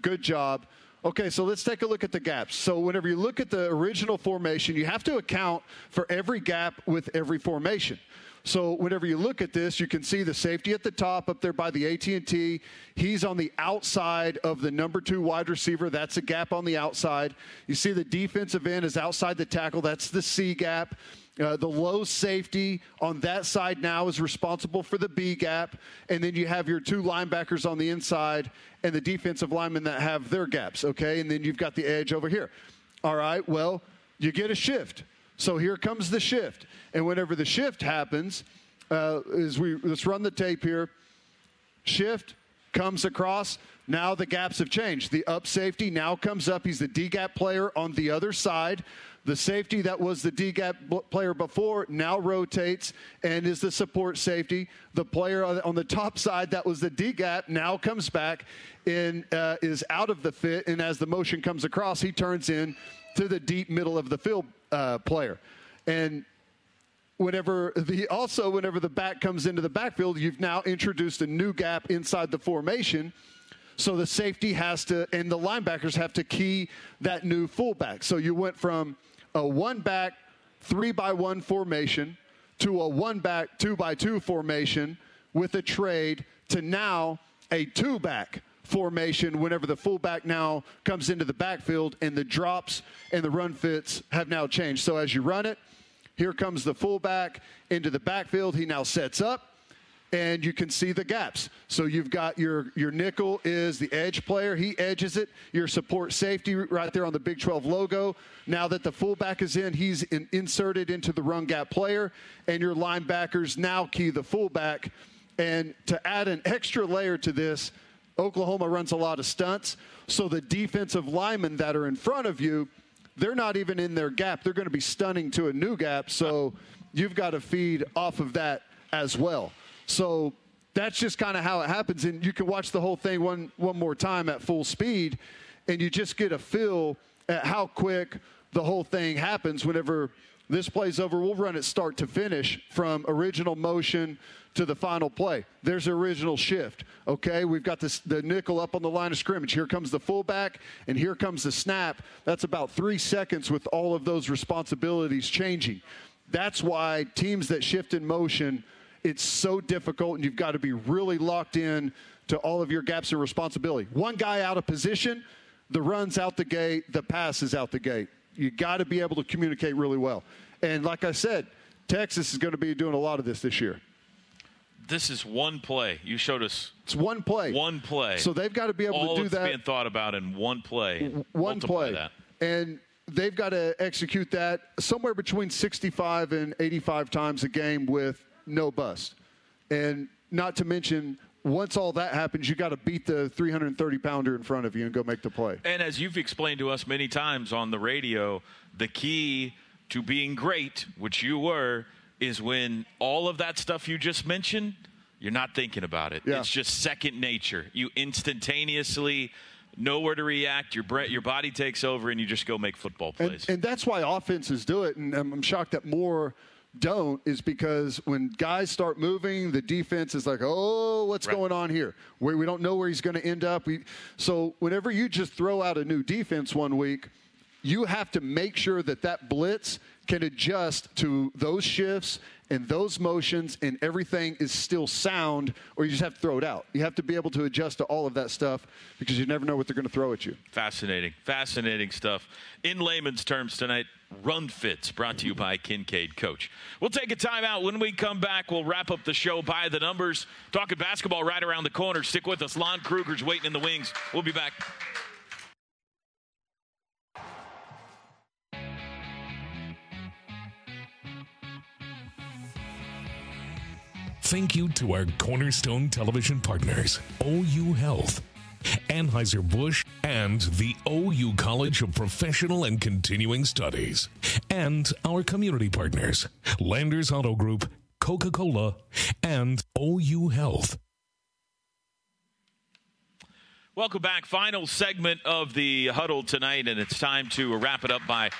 Good job. Okay, so let's take a look at the gaps. So whenever you look at the original formation, you have to account for every gap with every formation. So whenever you look at this, you can see the safety at the top up there by the AT&T. He's on the outside of the number two wide receiver. That's a gap on the outside. You see the defensive end is outside the tackle. That's the C gap. Uh, the low safety on that side now is responsible for the B gap. And then you have your two linebackers on the inside and the defensive linemen that have their gaps, okay? And then you've got the edge over here. All right, well, you get a shift. So here comes the shift. And whenever the shift happens, uh, is we let's run the tape here. Shift comes across. Now the gaps have changed. The up safety now comes up. He's the D gap player on the other side. The safety that was the D gap player before now rotates and is the support safety. The player on the top side that was the D gap now comes back and uh, is out of the fit. And as the motion comes across, he turns in to the deep middle of the field uh, player. And whenever the also whenever the back comes into the backfield, you've now introduced a new gap inside the formation. So the safety has to and the linebackers have to key that new fullback. So you went from a one back three by one formation to a one back two by two formation with a trade to now a two back formation whenever the fullback now comes into the backfield and the drops and the run fits have now changed. So as you run it, here comes the fullback into the backfield. He now sets up and you can see the gaps. So you've got your your nickel is the edge player. He edges it. Your support safety right there on the Big 12 logo. Now that the fullback is in, he's in, inserted into the run gap player, and your linebackers now key the fullback. And to add an extra layer to this, Oklahoma runs a lot of stunts, so the defensive linemen that are in front of you, they're not even in their gap. They're going to be stunning to a new gap, so you've got to feed off of that as well. So that's just kind of how it happens. And you can watch the whole thing one, one more time at full speed, and you just get a feel at how quick the whole thing happens whenever this play's over. We'll run it start to finish from original motion to the final play. There's the original shift. Okay, we've got this, the nickel up on the line of scrimmage. Here comes the fullback, and here comes the snap. That's about three seconds with all of those responsibilities changing. That's why teams that shift in motion, it's so difficult, and you've got to be really locked in to all of your gaps of responsibility. One guy out of position, the run's out the gate, the pass is out the gate. You got to be able to communicate really well. And like I said, Texas is going to be doing a lot of this this year. This is one play. You showed us. It's one play. One play. So they've got to be able All to do that. being thought about in one play. one play. That. And they've got to execute that somewhere between 65 and 85 times a game with no bust. And not to mention, once all that happens, you got to beat the 330 pounder in front of you and go make the play. And as you've explained to us many times on the radio, the key to being great, which you were, is when all of that stuff you just mentioned, you're not thinking about it. Yeah. It's just second nature. You instantaneously know where to react. Your bre- your body takes over, and you just go make football plays. And, and that's why offenses do it. And I'm shocked that more don't, is because when guys start moving, the defense is like, oh, what's Right. going on here? Where we don't know where he's going to end up. We, so whenever you just throw out a new defense one week, you have to make sure that that blitz can adjust to those shifts and those motions and everything is still sound or you just have to throw it out. You have to be able to adjust to all of that stuff because you never know what they're going to throw at you. Fascinating, fascinating stuff. In layman's terms tonight, Run Fits brought to you by Kincaid Coach. We'll take a timeout. When we come back, we'll wrap up the show by the numbers. Talking basketball right around the corner. Stick with us. Lon Kruger's waiting in the wings. We'll be back. Thank you to our cornerstone television partners, OU Health, Anheuser-Busch, and the OU College of Professional and Continuing Studies, and our community partners, Landers Auto Group, Coca-Cola, and OU Health. Welcome back. Final segment of the huddle tonight, and it's time to wrap it up by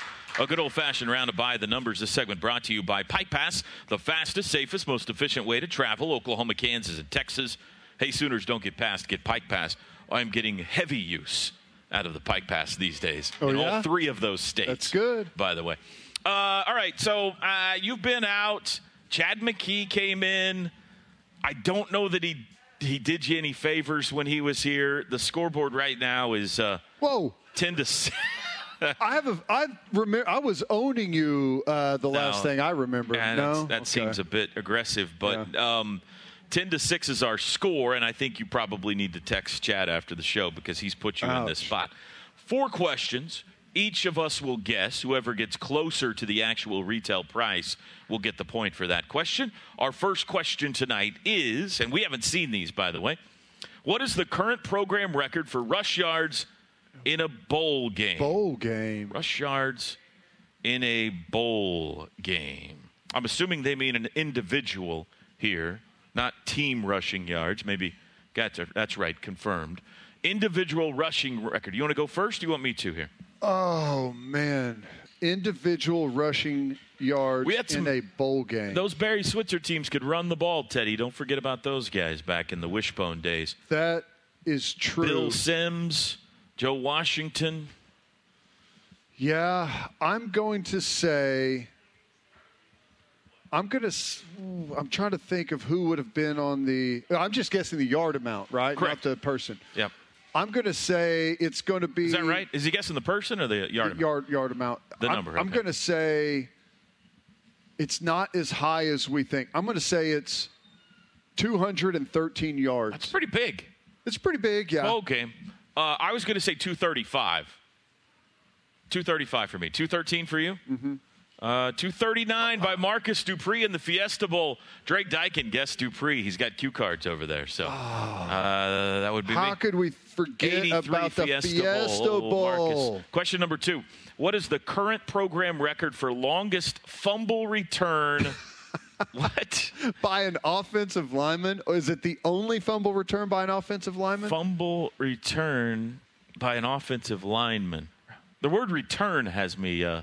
a good old fashioned round of by the numbers. This segment brought to you by Pike Pass, the fastest, safest, most efficient way to travel. Oklahoma, Kansas, and Texas. Hey, Sooners, don't get past, get Pike Pass. I'm getting heavy use out of the Pike Pass these days Oh, in yeah? all three of those states. That's good. By the way. Uh, all right, so uh, you've been out. Chad McKee came in. I don't know that he he did you any favors when he was here. The scoreboard right now is uh, Whoa. ten to. six. I have a. I remember. I was owning you. Uh, the last thing I remember. Yeah, no, that Okay. seems a bit aggressive, but um, ten to six is our score, and I think you probably need to text Chad after the show because he's put you in this spot. Four questions. Each of us will guess. Whoever gets closer to the actual retail price will get the point for that question. Our first question tonight is, and we haven't seen these, by the way. What is the current program record for rush yards in a bowl game? bowl game. Rush yards in a bowl game. I'm assuming they mean an individual here, not team rushing yards. Maybe that's, that's right, confirmed. Individual rushing record. You want to go first? Or you want me to here? Oh man, individual rushing yards We had some- in a bowl game. Those Barry Switzer teams could run the ball, Teddy. Don't forget about those guys back in the wishbone days. that is true. Bill Sims, Joe Washington. Yeah, I'm going to say. I'm gonna. I'm trying to think of who would have been on the. I'm just guessing the yard amount, right? Correct. Not the person. Yep. I'm gonna say it's going to be. Is that right? Is he guessing the person or the yard? amount? Yard yard amount. The I'm- number, I'm, okay. going to say it's not as high as we think. I'm going to say it's 213 yards. That's pretty big. It's pretty big, yeah. Bowl game. Uh, I was going to say 235. 235 for me. 213 for you? Mm-hmm. Uh, 239 by Marcus Dupree in the Fiesta Bowl. Drake Dykin guessed Dupree. He's got cue cards over there. So uh, that would be How me. could we forget about the Fiesta, Fiesta Bowl. Bowl? Marcus. Question number two. What is the current program record for longest fumble return? what? By an offensive lineman? Or is it the only fumble return by an offensive lineman? Fumble return by an offensive lineman. The word return has me uh,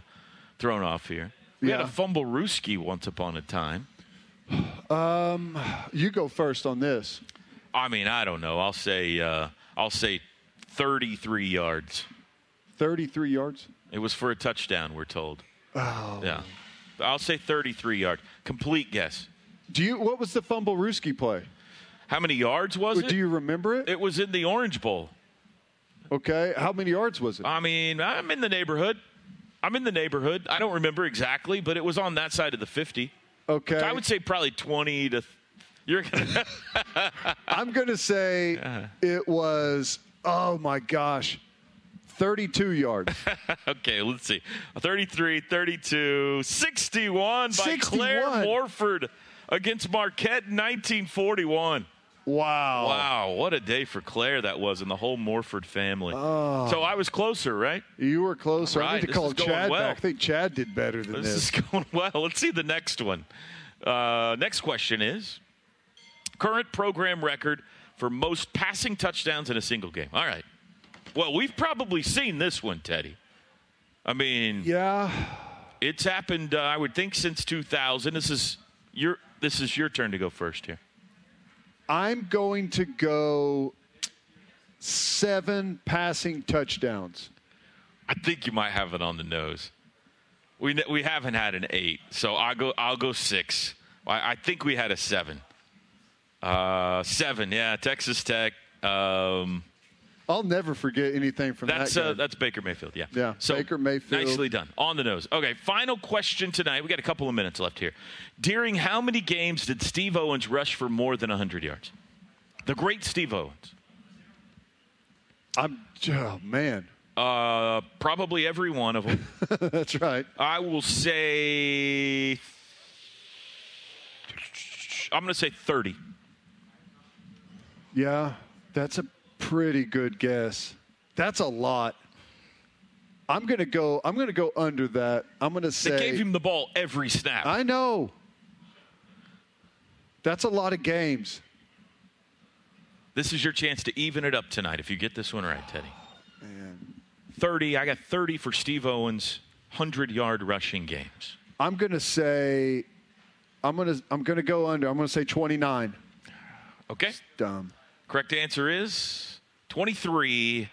thrown off here. We had a fumblerooski once upon a time. Um, you go first on this. I mean, I don't know. I'll say uh, I'll say 33 yards. 33 yards. It was for a touchdown. We're told. Oh. Yeah, I'll say 33 yard. Complete guess. Do you? What was the fumblerooski play? How many yards was it? Do you remember it? It was in the Orange Bowl. Okay. How many yards was it? I mean, I'm in the neighborhood. I'm in the neighborhood. I don't remember exactly, but it was on that side of the 50. Okay. I would say probably 20 to. You're gonna. I'm going to say it was, oh my gosh, 32 yards. okay, let's see. 33, 32, 61 by 61. Claire Morford against Marquette in 1941. Wow. Wow, what a day for Claire that was and the whole Morford family. Oh. So I was closer, right? You were closer. I need to this call Chad well. back. I think Chad did better than This this. is going well. Let's see the next one. Uh, next question is current program record for most passing touchdowns in a single game. All right. Well, we've probably seen this one, Teddy. I mean, yeah, it's happened. Uh, I would think since 2000. This is your. This is your turn to go first here. I'm going to go seven passing touchdowns. I think you might have it on the nose. We we haven't had an eight, so I'll go. I'll go six. I, I think we had a seven. Uh, seven, yeah. Texas Tech. Um, I'll never forget anything from that's that. uh, that's Baker Mayfield. Yeah. Yeah, So Baker Mayfield. Nicely done. On the nose. Okay. Final question tonight. We got a couple of minutes left here. During how many games did Steve Owens rush for more than 100 yards? The great Steve Owens. I'm. Oh man. Uh, probably every one of them. That's right. I will say. I'm going to say 30. Yeah, that's a pretty good guess. That's a lot. I'm gonna go. I'm gonna go under that. I'm gonna say. They gave him the ball every snap. I know. That's a lot of games. This is your chance to even it up tonight if you get this one right, Teddy. Man. 30. I got 30 for Steve Owens' 100 yard rushing games. I'm gonna say. I'm gonna. I'm gonna go under. I'm gonna say 29. Okay. Dumb. Correct answer is 23.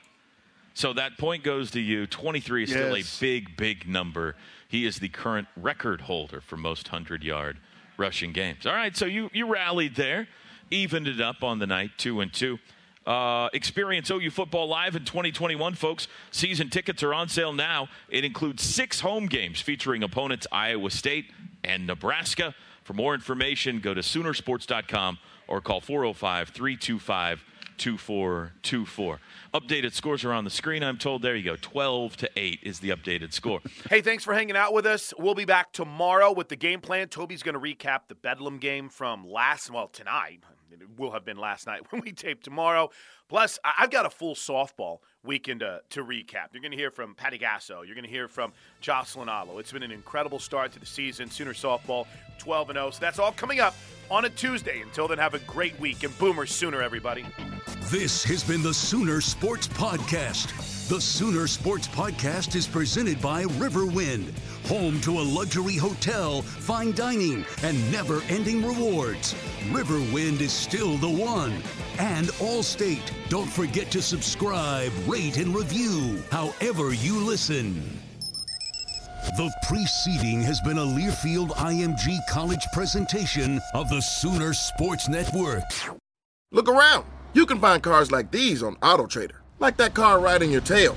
So that point goes to you. 23 is still a big, big number. He is the current record holder for most 100 yard rushing games. All right, so you, you rallied there, evened it up on the night, two and two. Uh, experience OU football live in 2021, folks. Season tickets are on sale now. It includes six home games featuring opponents Iowa State and Nebraska. For more information, go to Soonersports.com or call 405 325 2424. Updated scores are on the screen, I'm told. There you go. 12 to 8 is the updated score. Hey, thanks for hanging out with us. We'll be back tomorrow with the game plan. Toby's going to recap the Bedlam game from last, well, tonight. It will have been last night when we tape tomorrow. Plus, I've got a full softball weekend to, to recap. You're going to hear from Patty Gasso. You're going to hear from Jocelyn Alo. It's been an incredible start to the season. Sooner softball 12 and 0. So that's all coming up on a Tuesday. Until then, have a great week and Boomer Sooner, everybody. This has been the Sooner Sports Podcast. The Sooner Sports Podcast is presented by Riverwind, home to a luxury hotel, fine dining, and never ending rewards. Riverwind is still the one. And Allstate. Don't forget to subscribe, rate, and review however you listen. The preceding has been a Learfield IMG College presentation of the Sooner Sports Network. Look around. You can find cars like these on AutoTrader, like that car riding your tail.